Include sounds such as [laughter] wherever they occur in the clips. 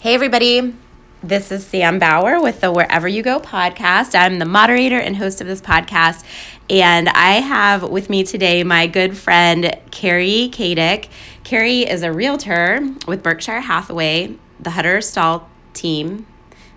Hey, everybody. This is Sam Bauer with the Wherever You Go podcast. I'm the moderator and host of this podcast. And I have with me today my good friend, Kerri Kadyk. Kerri is a realtor with Berkshire Hathaway, the Hutterer Stahl team.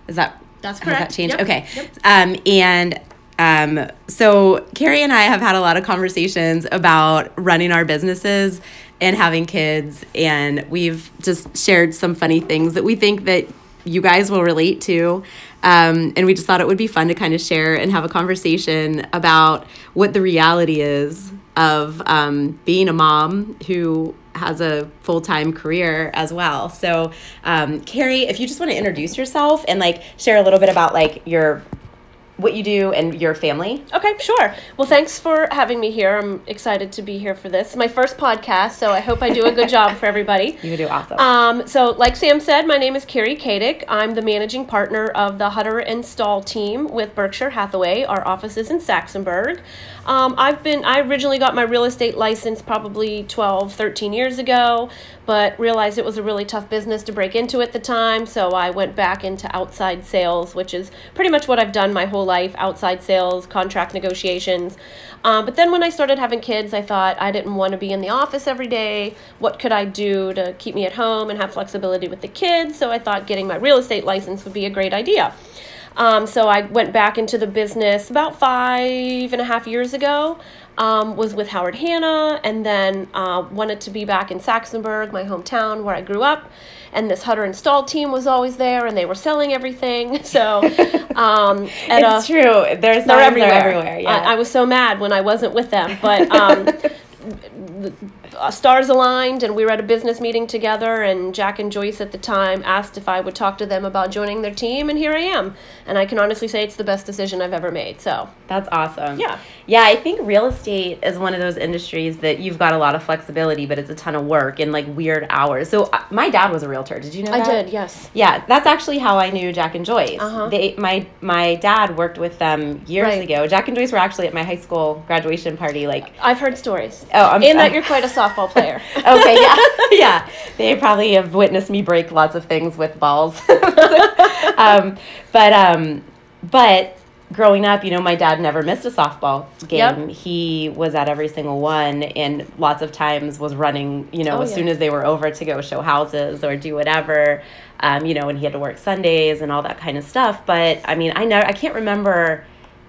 Is that That's has that correct. changed? Yep. Okay. Yep. Um, and um, so Kerri and I have had a lot of conversations about running our businesses and having kids, and we've just shared some funny things that we think that you guys will relate to. Um, and we just thought it would be fun to kind of share and have a conversation about what the reality is of um, being a mom who has a full time career as well. So, um, Kerri, if you just want to introduce yourself and like share a little bit about like your what you do and your family. Okay, sure. Well, thanks for having me here. I'm excited to be here for this. My first podcast, so I hope I do a good job for everybody. [laughs] You do awesome. Um, so, like Sam said, my name is Kerri Kadyk. I'm the managing partner of the Hutterer Stahl team with Berkshire Hathaway. Our office is in Saxonburg. Um, I've been, I originally got my real estate license probably 12, 13 years ago, but realized it was a really tough business to break into at the time. So I went back into outside sales, which is pretty much what I've done my whole life outside sales, contract negotiations. Um, but then when I started having kids, I thought I didn't want to be in the office every day. What could I do to keep me at home and have flexibility with the kids? So I thought getting my real estate license would be a great idea. Um, so I went back into the business about five and a half years ago. Um, was with Howard Hanna, and then uh, wanted to be back in Saxonburg, my hometown where I grew up. And this Hutterer Stahl team was always there, and they were selling everything. [laughs] So, [laughs] um, it's a- true. There's they're everywhere. everywhere. Yeah. I, I was so mad when I wasn't with them, but um, [laughs] stars aligned, and we were at a business meeting together. And Jack and Joyce at the time asked if I would talk to them about joining their team, and here I am. And I can honestly say it's the best decision I've ever made. So That's awesome. Yeah. Yeah, I think real estate is one of those industries that you've got a lot of flexibility, but it's a ton of work and like weird hours. So uh, my dad was a realtor. Did you know that? I that? did, yes. Yeah, that's actually how I knew Jack and Joyce. Uh-huh. They my my dad worked with them years Right. ago. Jack and Joyce were actually at my high school graduation party like I've heard stories. Oh, I'm- and [laughs] that I'm- you're quite a softball player. [laughs] okay, yeah, [laughs] yeah. They probably have witnessed me break lots of things with balls. [laughs] um, but um, but growing up, you know, my dad never missed a softball game. Yep. He was at every single one, and lots of times was running. You know, Oh, as yeah. soon as they were over to go show houses or do whatever. Um, you know, and he had to work Sundays and all that kind of stuff. But I mean, I know I can't remember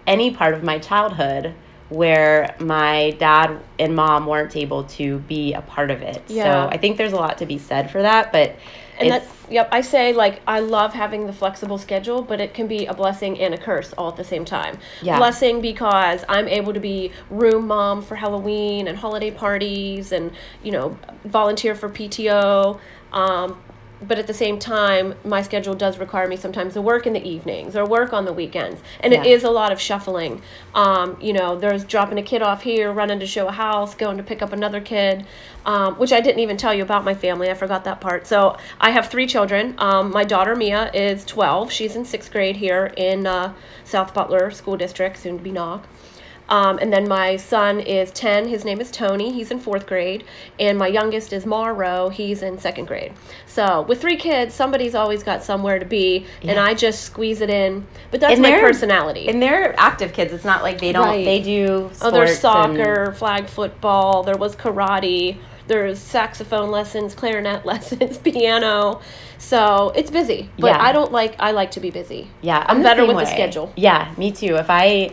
any part of my childhood where my dad and mom weren't able to be a part of it. Yeah. So I think there's a lot to be said for that, but And it's that's yep. I say like I love having the flexible schedule, but it can be a blessing and a curse all at the same time. Yeah. Blessing because I'm able to be room mom for Halloween and holiday parties, and you know volunteer for PTO. Um, but at the same time, my schedule does require me sometimes to work in the evenings or work on the weekends, and it Yeah. is a lot of shuffling. Um, you know, there's dropping a kid off here, running to show a house, going to pick up another kid, um, which I didn't even tell you about my family. I forgot that part. So I have three children. Um, my daughter Mia is 12. She's in sixth grade here in uh, South Butler School District, soon to be Knoch. Um, and then my son is 10. His name is Tony. He's in fourth grade. And my youngest is Morrow. He's in second grade. So with three kids, somebody's always got somewhere to be. And I just squeeze it in. But that's And my personality. and they're active kids. It's not like they don't Right. they do oh, there's and- soccer, flag football. There was karate. There's saxophone lessons, clarinet [laughs] lessons, piano. So it's busy. But Yeah. I don't like, I like to be busy. yeah, I'm the better with the way. schedule. Yeah, me too. If I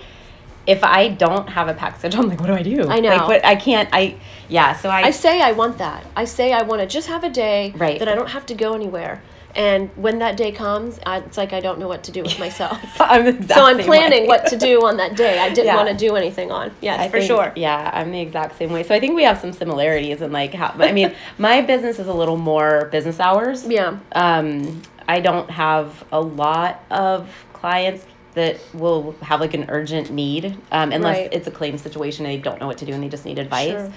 if I don't have a packed schedule, I'm like, what do I do? I know. Like, what I can't. I yeah. So I, I say I want that. I say I want to just have a day Right. that I don't have to go anywhere. And when that day comes, I, it's like I don't know what to do with [laughs] myself. I'm the exact so I'm planning what to do on that day. I didn't Yeah. want to do anything on. Yes, I for think- sure. Yeah, I'm the exact same way. So I think we have some similarities in like how. I mean, [laughs] my business is a little more business hours. Yeah. Um, I don't have a lot of clients that will have like an urgent need, um, unless Right. it's a claim situation and they don't know what to do and they just need advice. Sure.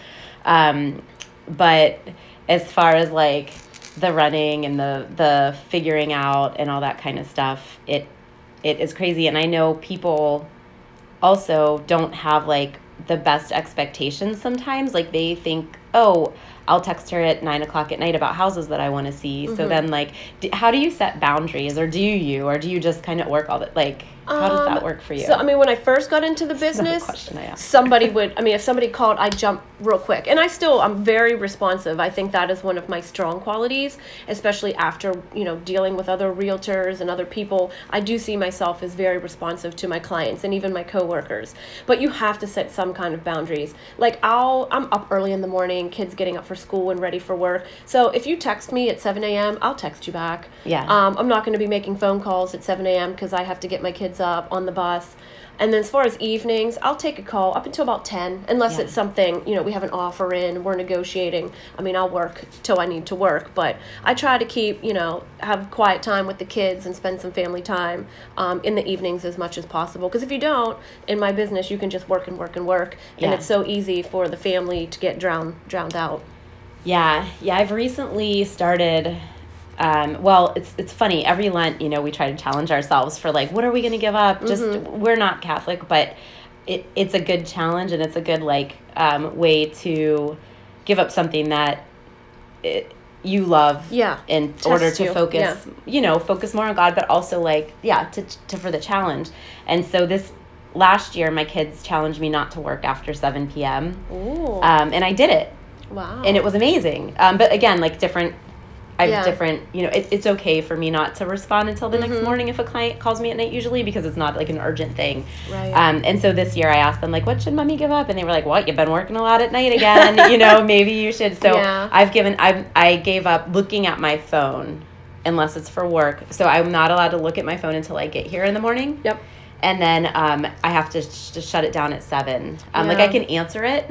Um, but as far as like the running and the the figuring out and all that kind of stuff, it it is crazy. And I know people also don't have like the best expectations sometimes. Like they think, oh, I'll text her at nine o'clock at night about houses that I want to see. Mm-hmm. So then, like, d- how do you set boundaries, or do you, or do you just kind of work all that? Like, how does that Um, work for you? So I mean, when I first got into the business, question I asked. somebody would. I mean, if somebody called, I jump real quick, and I still I'm very responsive. I think that is one of my strong qualities, especially after you know dealing with other realtors and other people. I do see myself as very responsive to my clients and even my coworkers. But you have to set some kind of boundaries. Like I'll I'm up early in the morning, kids getting up for school and ready for work. So if you text me at 7 a.m., I'll text you back. Yeah. Um, I'm not going to be making phone calls at 7 a.m. because I have to get my kids up on the bus. And then as far as evenings, I'll take a call up until about 10, unless Yeah. it's something, you know, we have an offer in, we're negotiating. I mean, I'll work till I need to work, but I try to keep, you know, have quiet time with the kids and spend some family time um, in the evenings as much as possible. Because if you don't, in my business, you can just work and work and work. And it's so easy for the family to get drowned, drowned out. Yeah, yeah. I've recently started. Um, well, it's it's funny. Every Lent, you know, we try to challenge ourselves for like, what are we going to give up? Just we're not Catholic, but it it's a good challenge and it's a good like um, way to give up something that it, you love. Yeah, In Test order to you, focus, yeah. you know, focus more on God, but also like yeah, to to for the challenge. And so this last year, my kids challenged me not to work after seven p.m. Ooh. Um, and I did it wow. and it was amazing. Um, but again, like different, I have Yeah. different. You know, it, it's okay for me not to respond until the Mm-hmm. next morning if a client calls me at night, usually because it's not like an urgent thing. Right. Um, and so this year I asked them like, what should mommy give up? And they were like, what? You've been working a lot at night again. [laughs] you know, maybe you should. So Yeah. I've given. I I gave up looking at my phone unless it's for work. So I'm not allowed to look at my phone until I get here in the morning. Yep. And then um, I have to sh- shut it down at seven. Um, Like I can answer it.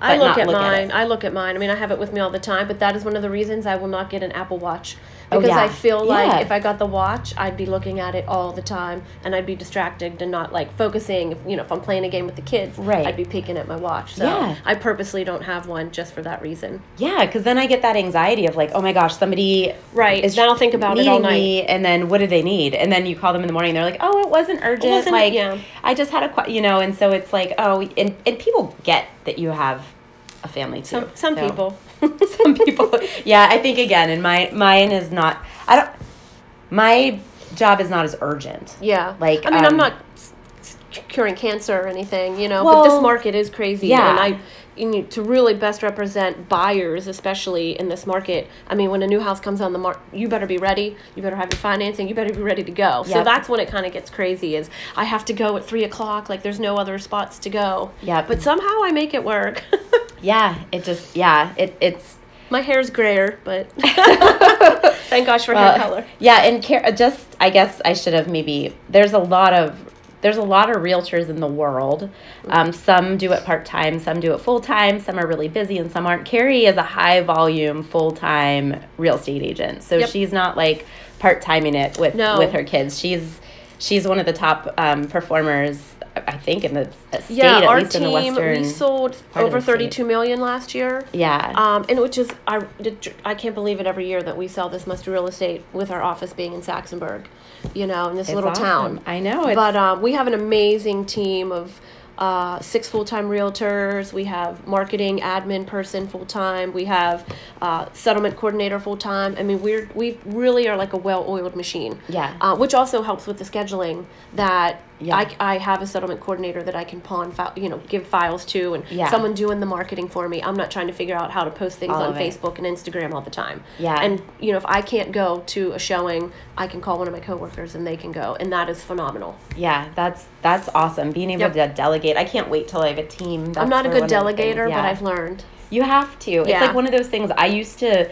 I look at look mine. it. I look at mine. I mean, I have it with me all the time, but that is one of the reasons I will not get an Apple Watch Oh, because yeah. I feel like Yeah. if I got the watch, I'd be looking at it all the time and I'd be distracted and not like focusing. If, you know, if I'm playing a game with the kids, Right. I'd be peeking at my watch. So Yeah. I purposely don't have one just for that reason. Yeah, because then I get that anxiety of like, oh my gosh, somebody Right. is Then I'll think about it all night. me, and then what do they need? And then you call them in the morning, they're like, oh, it wasn't urgent. wasn't- like, yeah. I just had a, you know, and so it's like, oh, and and people get that you have a family too. Some some So- people. [laughs] some people, yeah. I think again, and my mine is not. I don't. My job is not as urgent. Yeah. Like, I mean, um, I'm not curing cancer or anything, you know, but this market is crazy. yeah. And I, you need to really best represent buyers, especially in this market. I mean, when a new house comes on the market, you better be ready. You better have your financing. You better be ready to go. So that's when it kind of gets crazy. Is I have to go at three o'clock. Like there's no other spots to go. Yeah. But somehow I make it work. [laughs] Yeah, it just yeah, it it's My hair's grayer, but [laughs] thank gosh for Well, hair color. Yeah, and care, just I guess I should have maybe. There's a lot of there's a lot of realtors in the world. Um, some do it part time, some do it full time. Some are really busy, and some aren't. Kerri is a high volume full time real estate agent, so Yep. she's not like part timing it with No. with her kids. She's she's one of the top um, performers, I think, in the state, Yeah, our least in the team western. we sold over. 32 million last year. yeah, Um, and which is I, I can't believe it every year that we sell this much real estate with our office being in Saxonburg, you know, in this It's little awesome. town. I know. It's, But um, we have an amazing team of uh, six full time realtors. We have marketing admin person full time. We have uh, settlement coordinator full time. I mean, we're we really are like a well oiled machine. Yeah. Uh, which also helps with the scheduling. That Yeah. I, I have a settlement coordinator that I can pawn file, you know, give files to, and Yeah. someone doing the marketing for me. I'm not trying to figure out how to post things All on. Facebook and Instagram all the time. Yeah. And you know, if I can't go to a showing, I can call one of my coworkers and they can go, and that is phenomenal. Yeah, that's that's awesome. Being able Yep. to delegate. I can't wait till I have a team. I'm not a good one of the delegator, things- but. I've learned. You have to. It's like one of those things. I used to,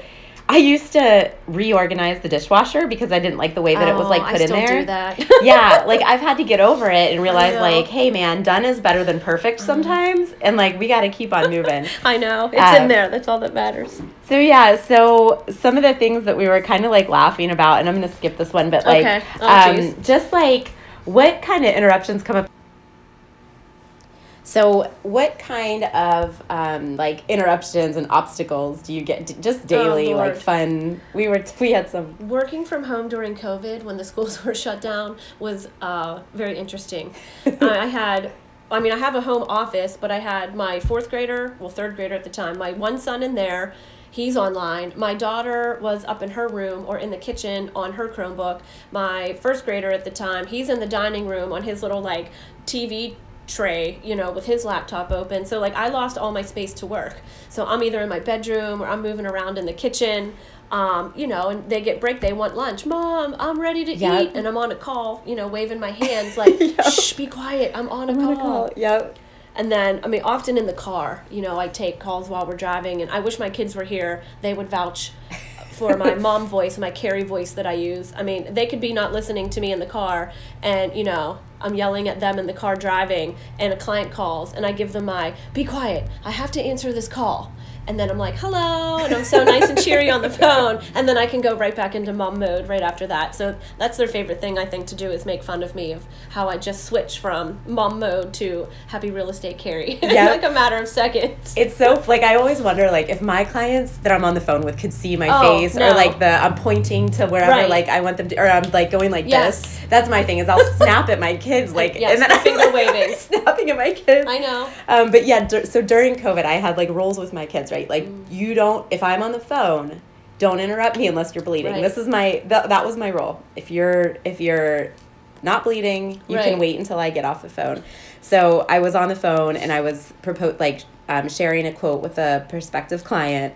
I used to reorganize the dishwasher because I didn't like the way that it was Oh, like I put in there. do that. [laughs] yeah, [laughs] like I've had to get over it and realize like, hey man, done is better than perfect sometimes, and like we got to keep on moving. [laughs] I know it's Um, in there. That's all that matters. So yeah, so some of the things that we were kind of like laughing about, and I'm gonna skip this one, but like, Okay. Oh, um, just like what kind of interruptions come up. So, what kind of um, like interruptions and obstacles do you get d- just daily, like Oh, Lord. fun? We were we had some. Working from home during COVID when the schools [laughs] were shut down was uh, very interesting. [laughs] I had, I mean, I have a home office, but I had my fourth grader, well, third grader at the time, my one son in there, he's online. My daughter was up in her room or in the kitchen on her Chromebook. My first grader at the time, he's in the dining room on his little like TV tray, you know, with his laptop open. So like I lost all my space to work. So I'm either in my bedroom or I'm moving around in the kitchen. Um, you know, and they get break, they want lunch. Mom, I'm ready to yep. eat. And I'm on a call, you know, waving my hands like, [laughs] yep. shh, be quiet. I'm on a I'm call. On a call. Yep. And then, I mean, often in the car, you know, I take calls while we're driving, and I wish my kids were here. They would vouch for my [laughs] mom voice, my Kerri voice that I use. I mean, they could be not listening to me in the car, and you know, I'm yelling at them in the car driving, and a client calls, and I give them my be quiet. I have to answer this call and then I'm like, hello, and I'm so nice and cheery on the [laughs] phone, and then I can go right back into mom mode right after that. So that's their favorite thing I think to do is make fun of me of how I just switch from mom mode to happy real estate Kerri [laughs] in like a matter of seconds. It's so like I always wonder like if my clients that I'm on the phone with could see my oh, face no. or like the I'm pointing to wherever right. like I want them to or I'm like going like yes. this. That's my thing is I'll snap at my kids like yes, and then finger [laughs] waving, snapping at my kids. I know. Um, but yeah, d- so during COVID I had like roles with my kids right right? Like mm. you don't if I'm on the phone, don't interrupt me unless you're bleeding. Right. This is my th- that was my role. If you're if you're not bleeding, you right. can wait until I get off the phone. So I was on the phone and I was propose like um, sharing a quote with a prospective client,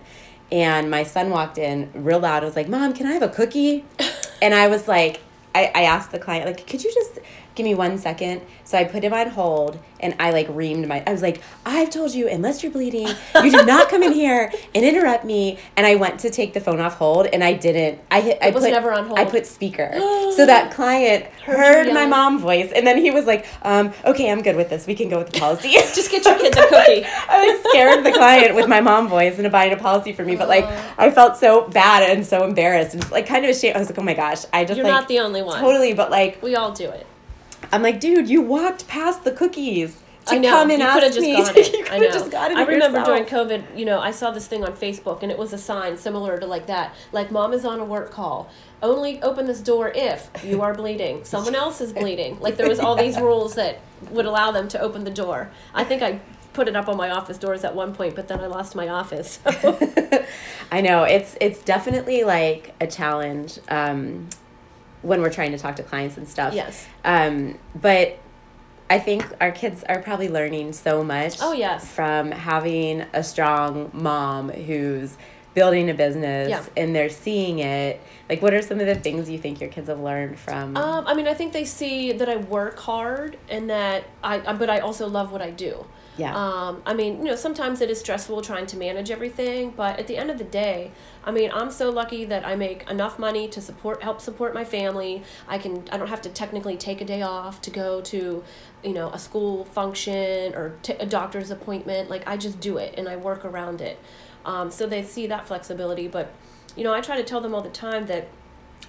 and my son walked in real loud. I was like, "Mom, can I have a cookie?" [laughs] and I was like, I, I asked the client like, "Could you just give me one second. So I put him on hold and I like reamed my, I was like, I've told you, unless you're bleeding, you do not come in here and interrupt me. And I went to take the phone off hold and I didn't. I hit, I was put, never on hold. I put speaker. [gasps] so that client heard, heard my mom voice and then he was like, um, okay, I'm good with this. We can go with the policy. [laughs] Just get your kids a cookie. [laughs] I like scared the client with my mom voice and buying a policy for me. But like, I felt so bad and so embarrassed and like kind of ashamed. I was like, oh my gosh, I just You're like, not the only one. Totally. But like, we all do it. I'm like, dude, you walked past the cookies. To I know. come and you ask just me. [laughs] It. I know. Just got it I remember yourself. during COVID, you know, I saw this thing on Facebook, and it was a sign similar to like that, like "Mom is on a work call. Only open this door if you are bleeding. Someone else is bleeding." Like there was all these [laughs] rules that would allow them to open the door. I think I put it up on my office doors at one point, but then I lost my office. So. [laughs] I know it's it's definitely like a challenge. Um, when we're trying to talk to clients and stuff. Yes. Um, but I think our kids are probably learning so much. Oh yes. From having a strong mom who's building a business yeah. and they're seeing it. Like, what are some of the things you think your kids have learned from? Um, I mean, I think they see that I work hard and that I, but I also love what I do. Yeah. Um, I mean, you know, sometimes it is stressful trying to manage everything, but at the end of the day, I mean, I'm so lucky that I make enough money to support, help support my family. I can, I don't have to technically take a day off to go to, you know, a school function or t- a doctor's appointment. Like I just do it and I work around it. Um, so they see that flexibility. But, you know, I try to tell them all the time that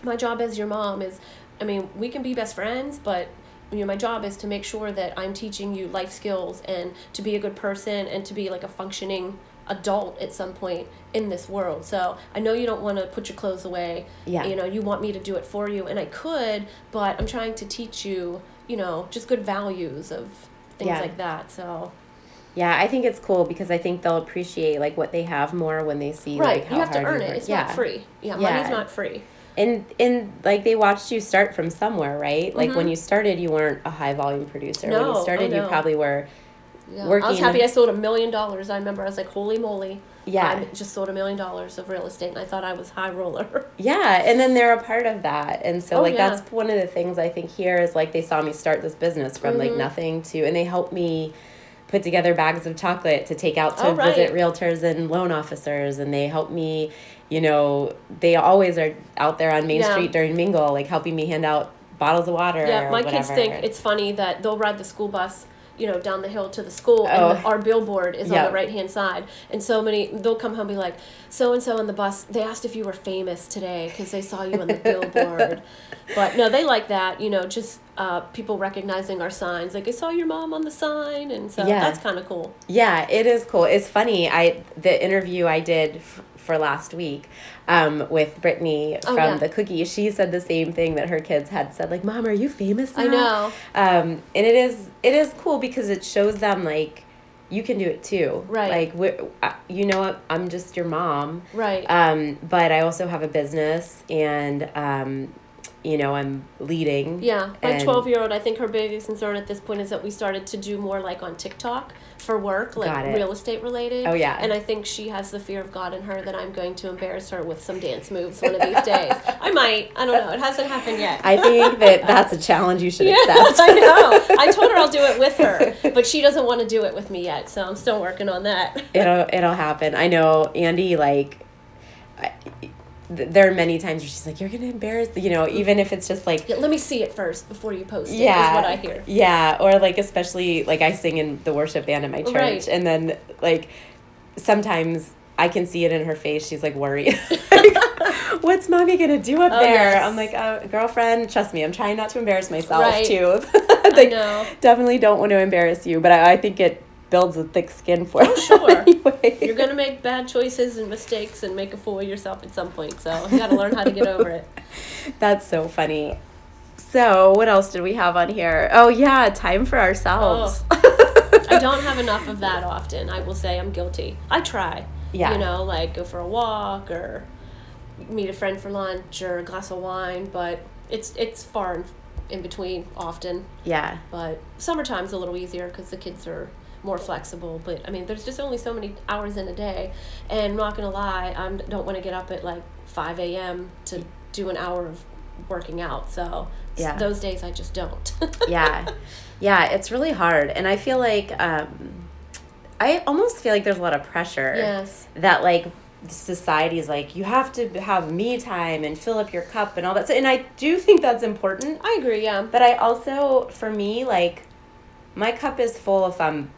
my job as your mom is, I mean, we can be best friends, but you know my job is to make sure that i'm teaching you life skills and to be a good person and to be like a functioning adult at some point in this world so i know you don't want to put your clothes away yeah you know you want me to do it for you and i could but i'm trying to teach you you know just good values of things yeah. like that so yeah, I think it's cool because I think they'll appreciate like what they have more when they see right. like how you have to earn it. It's yeah. not free. Yeah, yeah, money's not free and and like they watched you start from somewhere right like mm-hmm. when you started you weren't a high volume producer no, when you started oh, no. you probably were yeah. working i was happy i sold a million dollars i remember i was like holy moly yeah i just sold a million dollars of real estate and i thought i was high roller [laughs] yeah and then they're a part of that and so oh, like yeah. that's one of the things i think here is like they saw me start this business from mm-hmm. like nothing to and they helped me put together bags of chocolate to take out to oh, right. visit realtors and loan officers and they helped me you know they always are out there on main yeah. street during mingle like helping me hand out bottles of water yeah my kids think it's funny that they'll ride the school bus you know, down the hill to the school, and oh. the, our billboard is yep. on the right hand side. And so many, they'll come home and be like, so and so on the bus. They asked if you were famous today because they saw you on the billboard. [laughs] But no, they like that. You know, just uh, people recognizing our signs. Like I saw your mom on the sign, and so yeah. that's kind of cool. Yeah, it is cool. It's funny. I the interview I did for last week um, with Brittany oh, from yeah. the cookie. She said the same thing that her kids had said, like, "Mom, are you famous now?" I know. Um, and it is it is cool because it shows them like you can do it too. Right. Like, uh, you know what? I'm just your mom. Right. Um, but I also have a business and, um, you know, I'm leading. Yeah, my twelve year old. I think her biggest concern at this point is that we started to do more like on TikTok for work, like real estate related. Oh, yeah. And I think she has the fear of God in her that I'm going to embarrass her with some dance moves one of these days. I might. I don't know. It hasn't happened yet. I think [laughs] that that's a challenge you should yeah, accept. I know. [laughs] I told her I'll do it with her, but she doesn't want to do it with me yet. So I'm still working on that. it'll it'll happen. I know Andy like th- there are many times where she's like you're to embarrass you know even if it's just like Yeah, let me see it first before you post yeah is what I hear. yeah or like especially like I sing in the worship band at my church Right. and then like sometimes I can see it in her face she's like worried [laughs] [laughs] like, what's mommy to do up Oh, there yes. I'm like uh, girlfriend trust me I'm trying not to embarrass myself Right. too [laughs] I like know. definitely don't want to embarrass you but I, I think it builds a thick skin for Oh, [laughs] sure. anyway. You're gonna make bad choices and mistakes and make a fool of yourself at some point. So you got to learn how to get over it. [laughs] That's so funny. So, what else did we have on here? Oh, yeah, time for ourselves. Oh. [laughs] I don't have enough of that often. I will say I'm guilty. I try. Yeah. You know, like go for a walk or meet a friend for lunch or a glass of wine, but it's it's far in, in between often. yeah. But summertime's a little easier because the kids are more flexible. But I mean, there's just only so many hours in a day, and I'm not gonna lie, I don't want to get up at like 5 a.m. to do an hour of working out. So Yeah. those days I just don't. [laughs] Yeah. Yeah, it's really hard. And I feel like, um, I almost feel like there's a lot of pressure. yes. That, like, society is like, you have to have me time and fill up your cup and all that. So, and I do think that's important. I agree. Yeah. But I also, for me, like, my cup is full if I'm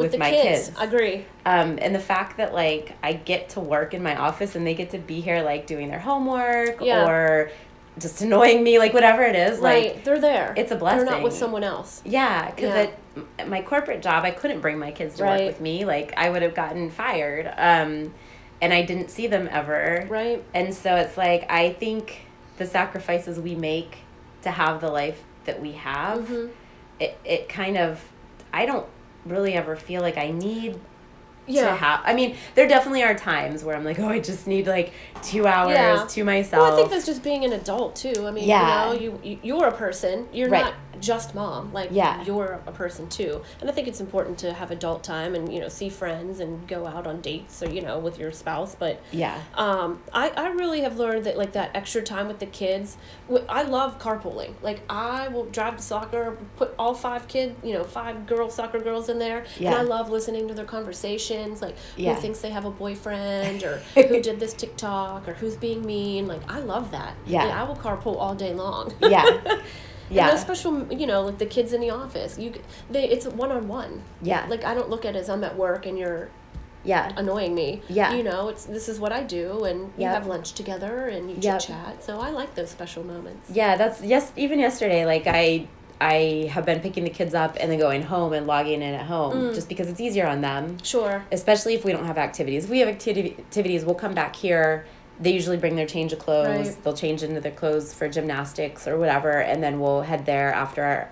With, with, my kids, kids. agree. Um, and the fact that like I get to work in my office and they get to be here like doing their homework Yeah. or just annoying me, like whatever it is, right. like They're there. it's a blessing. They're not with someone else. yeah, because Yeah. at my corporate job, I couldn't bring my kids to Right. work with me. Like I would have gotten fired, um, and I didn't see them ever. Right. And so it's like I think the sacrifices we make to have the life that we have, Mhm. it it kind of I don't really ever feel like I need to Yeah. have. I mean, there definitely are times where I'm like, oh, I just need like two hours Yeah. to myself. Well, I think that's just being an adult too. I mean, Yeah. you know, you, you you're a person. You're Right. not just mom. Like, Yeah. you're a person too. And I think it's important to have adult time and you know see friends and go out on dates or you know with your spouse. But yeah, um, I, I really have learned that like that extra time with the kids i love carpooling like i will drive to soccer put all five kid you know five girl soccer girls in there and Yeah. i love listening to their conversations like Yeah. who thinks they have a boyfriend or [laughs] who did this tiktok or who's being mean like i love that Yeah. i will carpool all day long yeah, [laughs] And yeah, those special, you know, like the kids in the office, you, they, it's one on one. yeah, Like I don't look at it as I'm at work and you're yeah, annoying me. Yeah. You know, it's this is what I do, and you have lunch together and you Yep. chit chat. So I like those special moments. yeah. That's yes. Even yesterday, like I. I have been picking the kids up and then going home and logging in at home Mm. just because it's easier on them. Sure. especially if we don't have activities. If we have activi- activities, we'll come back here. They usually bring their change of clothes. Right. They'll change into their clothes for gymnastics or whatever, and then we'll head there after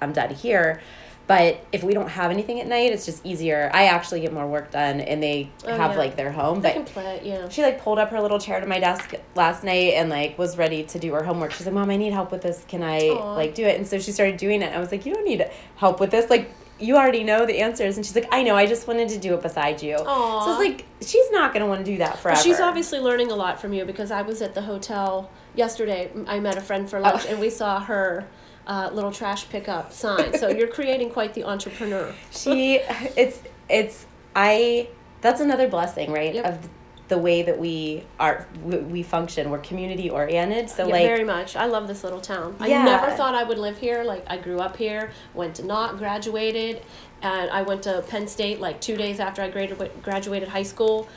I'm done here. But if we don't have anything at night, it's just easier. I actually get more work done, and they Oh, have yeah. like their home. They But can play. Yeah. she like pulled up her little chair to my desk last night and like was ready to do her homework. She's like, "Mom, I need help with this. Can I Aw. like do it?" And so she started doing it. I was like, "You don't need help with this. Like, you already know the answers." And she's like, "I know. I just wanted to do it beside you." Aw. So it's like she's not gonna want to do that forever. She's obviously learning a lot from you because I was at the hotel yesterday. I met a friend for lunch Oh. and we saw her uh, little trash pickup sign. So you're [laughs] creating quite the entrepreneur. she. It's it's I. That's another blessing, right? Yep. Of the way that we are we, we function. We're community oriented. So Yeah, like very much. I love this little town. I never thought I would live here. Like I grew up here, went to Knoch, graduated, and I went to Penn State like two days after I graduated graduated high school.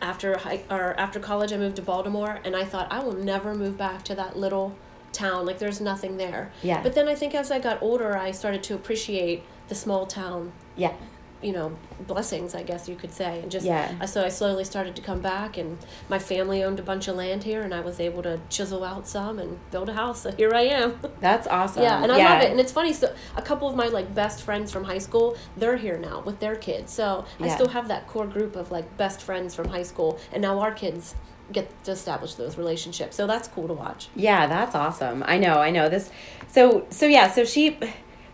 After high, or after college, I moved to Baltimore, and I thought I will never move back to that little town. Like there's nothing there. Yeah. But then I think as I got older, I started to appreciate the small town yeah. you know blessings i guess you could say and just Yeah. uh, so i slowly started to come back and my family owned a bunch of land here and i was able to chisel out some and build a house so [laughs] here i am That's awesome. yeah and i love it and it's funny so a couple of my like best friends from high school they're here now with their kids so i still have that core group of like best friends from high school and now our kids get to establish those relationships so that's cool to watch Yeah, that's awesome. I know, I know this. So, so yeah, so she,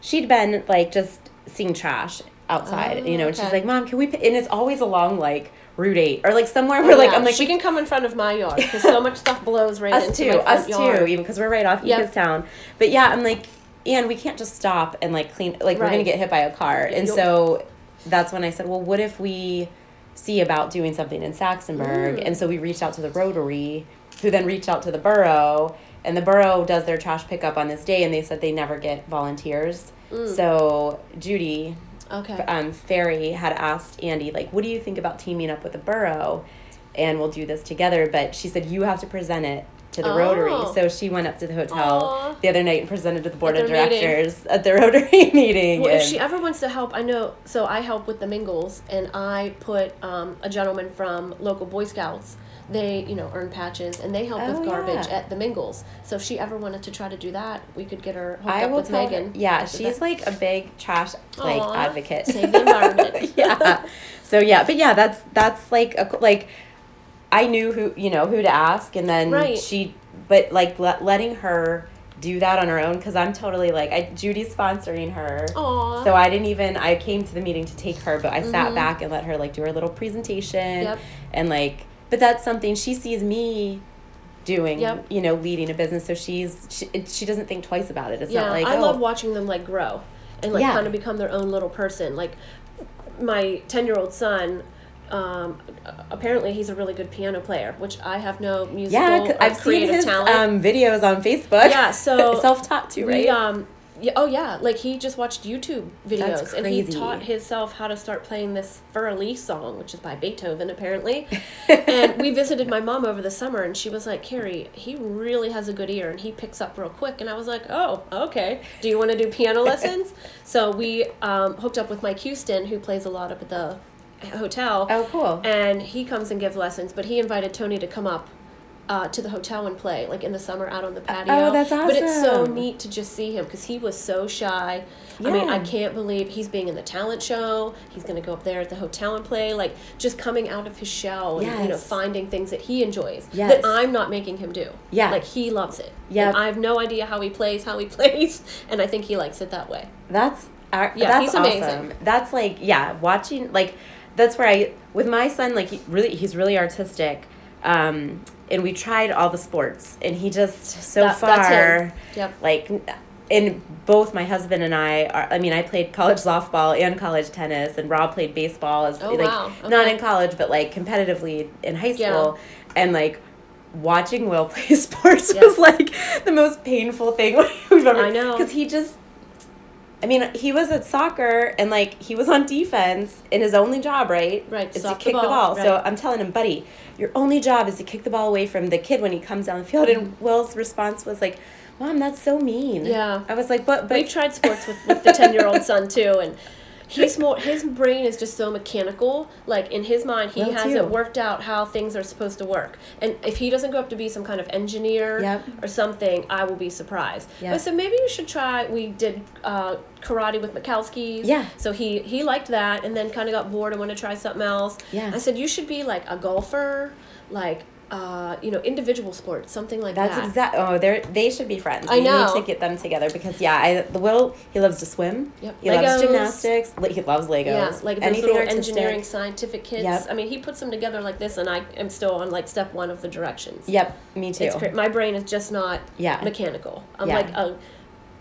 she'd been like just seeing trash outside, Oh, you know, and she's like, "Mom, can we?" p-" And it's always along like Route Eight or like somewhere where oh, like Yeah, I'm like, she we can come in front of my yard because so [laughs] much stuff blows right us into too, my front us yard. too, even because we're right off Yep. Ekastown. But yeah, I'm like, and we can't just stop and like clean. Like we're gonna get hit by a car, and You'll- so that's when I said, well, what if we see about doing something in Saxonburg? Mm. And so we reached out to the Rotary, who then reached out to the borough, and the borough does their trash pickup on this day, and they said they never get volunteers. Mm. So Judy Okay. um, Ferry had asked Andy, like, what do you think about teaming up with the borough? And we'll do this together. But she said, you have to present it to the Rotary. Oh. So she went up to the hotel Aw. the other night and presented to the board of their meeting. directors at the [laughs] Rotary meeting. Well, if she ever wants to help, I know. So I help with the Mingles, and I put um, a gentleman from local Boy Scouts. They, you know, earn patches, and they help Oh, with garbage yeah. at the Mingles. So if she ever wanted to try to do that, we could get her hooked I up will with Megan. her. Yeah, she's that. like a big trash like Aw, advocate. save the environment. [laughs] yeah. So yeah, but yeah, that's that's like a like I knew who you know who to ask, and then Right. she, but like let, letting her do that on her own because I'm totally like I Judy's sponsoring her. Aw. So I didn't even I came to the meeting to take her, but I sat Mhm. back and let her like do her little presentation Yep. and like but that's something she sees me doing, Yep. you know, leading a business. So she's she, she doesn't think twice about it. It's yeah, not like I oh, love watching them like grow and like Yeah. kind of become their own little person. Like my ten-year-old son. Um, apparently, he's a really good piano player, which I have no musical Yeah, I've seen his um, videos on Facebook. Yeah, so [laughs] self-taught too, right? We, um, yeah, oh yeah, like he just watched YouTube videos and he taught himself how to start playing this Für Elise song, which is by Beethoven apparently. [laughs] and we visited my mom over the summer, and she was like, "Kerri, he really has a good ear, and he picks up real quick." And I was like, "Oh, okay. Do you want to do piano lessons?" [laughs] so we um, hooked up with Mike Houston, who plays a lot up at the hotel. oh, cool. And he comes and gives lessons, but he invited Tony to come up uh, to the hotel and play, like in the summer out on the patio. Oh, that's awesome. But it's so neat to just see him because he was so shy. I mean, I can't believe he's being in the talent show. He's going to go up there at the hotel and play, like just coming out of his shell and you know Yes. finding things that he enjoys Yes. that I'm not making him do. Yeah. like he loves it. Yeah. I have no idea how he plays, how he [laughs] plays, and I think he likes it that way. That's uh, Yeah, that's he's awesome. amazing. That's like yeah, watching like that's where I with my son like he really he's really artistic. Um and we tried all the sports and he just so That- far. Yep. like and both my husband and I are I mean I played college softball and college tennis and Rob played baseball as Oh, like wow. not in college but like competitively in high Yeah. school and like watching Will play [laughs] sports Yes. was like the most painful thing [laughs] we've ever I know. because he just I mean, he was at soccer and like he was on defense, and his only job, right, Right, is to stop the kick the ball, ball. So. I'm telling him, buddy, your only job is to kick the ball away from the kid when he comes down the field. And mm-hmm. Will's response was like, "Mom, that's so mean." Yeah. I was like, "But, but We've tried sports with, with the 10 year old son too, and he's more, his brain is just so mechanical. Like in his mind, he Will has too. it worked out how things are supposed to work. And if he doesn't grow up to be some kind of engineer Yep. or something, I will be surprised. Yep. But so maybe you should try. We did uh, karate with Mikowski's. Yeah. So he, he liked that and then kind of got bored and wanted to try something else. Yeah. I said, you should be like a golfer, like, uh, you know, individual sports, something like that. That's that. exact. Oh, they they should be friends. I we know. need to get them together because yeah, I the Will he loves to swim. Yep. He loves gymnastics. li- He loves Legos. Yeah, like those anything little artistic. engineering scientific kits. Yep. I mean, he puts them together like this, and I am still on like step one of the directions. Yep, me too. It's great. My brain is just not Yeah. mechanical. I'm Yeah. like a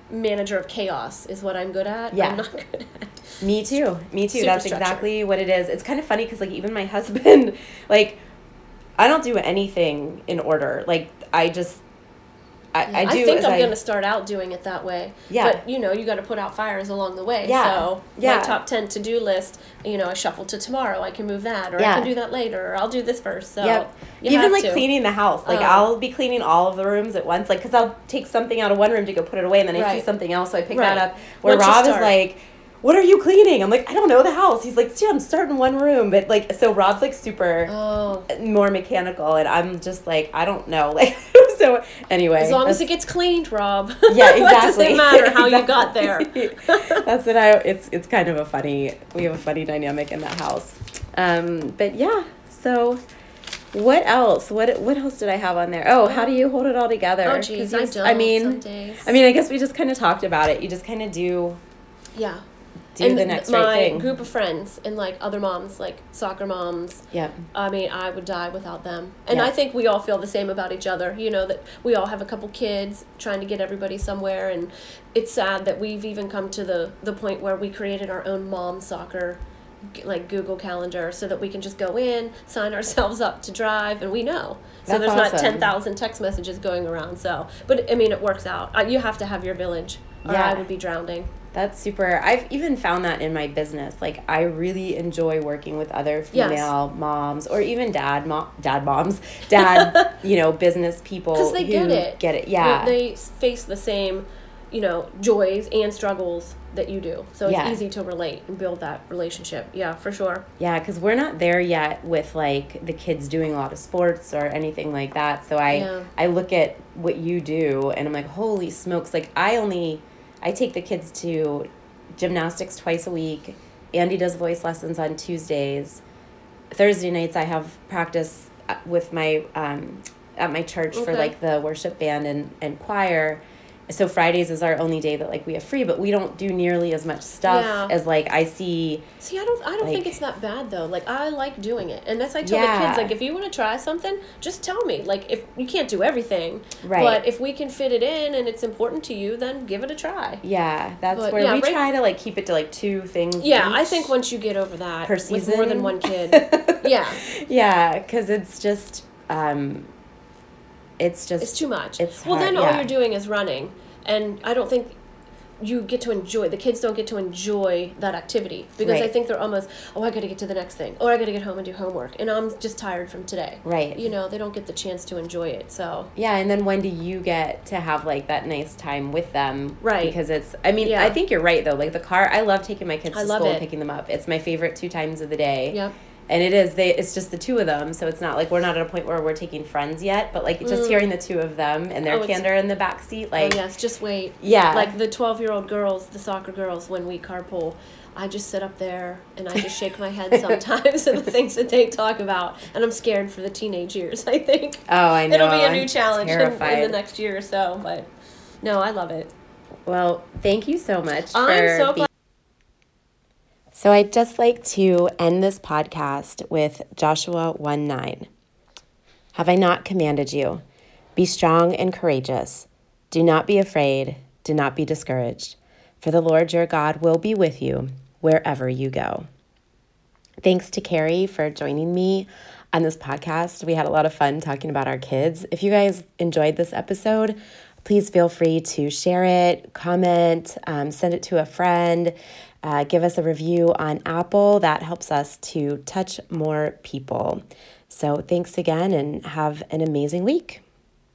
manager of chaos is what I'm good at. Yeah. I'm not good at. Me too. Me too. That's exactly what it is. It's kind of funny because like even my [laughs] husband, like, I don't do anything in order. Like I just, I, I do. think I'm I- going to start out doing it that way. Yeah. But you know, you got to put out fires along the way. Yeah. So Yeah. my top ten to do list, you know, I shuffle to tomorrow. I can move that, or Yeah. I can do that later, or I'll do this first. So Yep. Even like to. cleaning the house. Like Oh. I'll be cleaning all of the rooms at once. Like because I'll take something out of one room to go put it away, and then I see something else, so I pick Right. that up. Where Once Rob is like. What are you cleaning? I'm like, I don't know the house. He's like, yeah, I'm starting one room, but like, so Rob's like super Oh. more mechanical, and I'm just like, I don't know, [laughs] like, so anyway. As long as it gets cleaned, Rob. [laughs] yeah, exactly. what does it matter how you got there? [laughs] That's what I. It's it's kind of a funny. We have a funny dynamic in that house. Um, but yeah. So, what else? What what else did I have on there? Oh, how do you hold it all together? Oh, geez, I don't I mean, some days. I mean, I guess we just kind of talked about it. You just kind of do Yeah. Do and the next my right thing. group of friends and like other moms, like soccer moms. Yep. I mean, I would die without them. And Yeah. I think we all feel the same about each other. You know, that we all have a couple kids trying to get everybody somewhere. And it's sad that we've even come to the, the point where we created our own mom soccer like Google Calendar so that we can just go in, sign [laughs] ourselves up to drive, and we know. So That's there's not 10,000 text messages going around. So, but I mean, it works out. You have to have your village, or Yeah. I would be drowning. That's super. I've even found that in my business. Like I really enjoy working with other Yes. female moms or even dad mom dad moms, dad, [laughs] you know, business people Because they who get it. Get it. Yeah. They, s- face the same, you know, joys and struggles that you do. So it's Yeah. easy to relate and build that relationship. Yeah, for sure. Yeah, because we're not there yet with like the kids doing a lot of sports or anything like that. So I Yeah. I look at what you do and I'm like, holy smokes! Like I only I take the kids to gymnastics twice a week. Andy does voice lessons on Tuesdays. Thursday nights I have practice uh, with my um, at my church for like the worship band and and choir. So Fridays is our only day that like we have free, but we don't do nearly as much stuff Yeah. as like I see. See, I don't, I don't think it's that bad though. Like, I like doing it, and that's I tell the kids, like, if you want to try something, just tell me. Like, if you can't do everything, Right. But if we can fit it in and it's important to you, then give it a try. Yeah, that's But, where yeah, we right- try to like keep it to like two things. Yeah, I think once you get over that Per with more than one kid, [laughs] yeah, yeah, because it's just, um, it's just it's too much. It's well, hard, then all yeah. you're doing is running, and I don't think you get to enjoy. The kids don't get to enjoy that activity because I think they're almost, oh, I got to get to the next thing, or I got to get home and do homework, and I'm just tired from today. Right. You know, they don't get the chance to enjoy it. So Yeah, and then when do you get to have like that nice time with them? Right. Because it's, I mean, Yeah. I think you're right though. Like the car, I love taking my kids I to school and picking them up. It's my favorite two times of the day. Yep. And it is they. It's just the two of them, so it's not like we're not at a point where we're taking friends yet. But like just hearing the two of them and their Mm. Oh, candor in the back seat, like oh yes, just wait. Yeah. Like the twelve-year-old girls, the soccer girls, when we carpool. I just sit up there and I just shake my head [laughs] sometimes at the things that they talk about, and I'm scared for the teenage years. I think. oh, I know It'll be a new I'm challenge in, in the next year or so, but no, I love it. Well, thank you so much. I'm for so being- glad. So I'd just like to end this podcast with Joshua 1 9. Have I not commanded you? Be strong and courageous. Do not be afraid. Do not be discouraged. For the Lord your God will be with you wherever you go. Thanks to Kerri for joining me on this podcast. We had a lot of fun talking about our kids. If you guys enjoyed this episode, please feel free to share it, comment, um, send it to a friend, uh, give us a review on Apple. That helps us to touch more people. So thanks again and have an amazing week.